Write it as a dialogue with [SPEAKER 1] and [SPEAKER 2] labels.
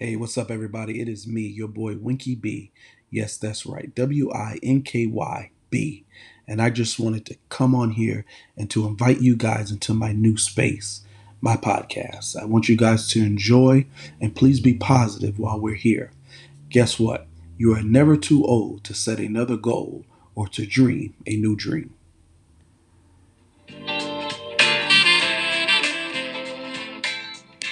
[SPEAKER 1] Hey, what's up, everybody? It is me, your boy Winky B. Yes, that's right. W I N K Y B. And I just wanted to come on here and to invite you guys into my new space, my podcast. I want you guys to enjoy and please be positive while we're here. Guess what? You are never too old to set another goal or to dream a new dream.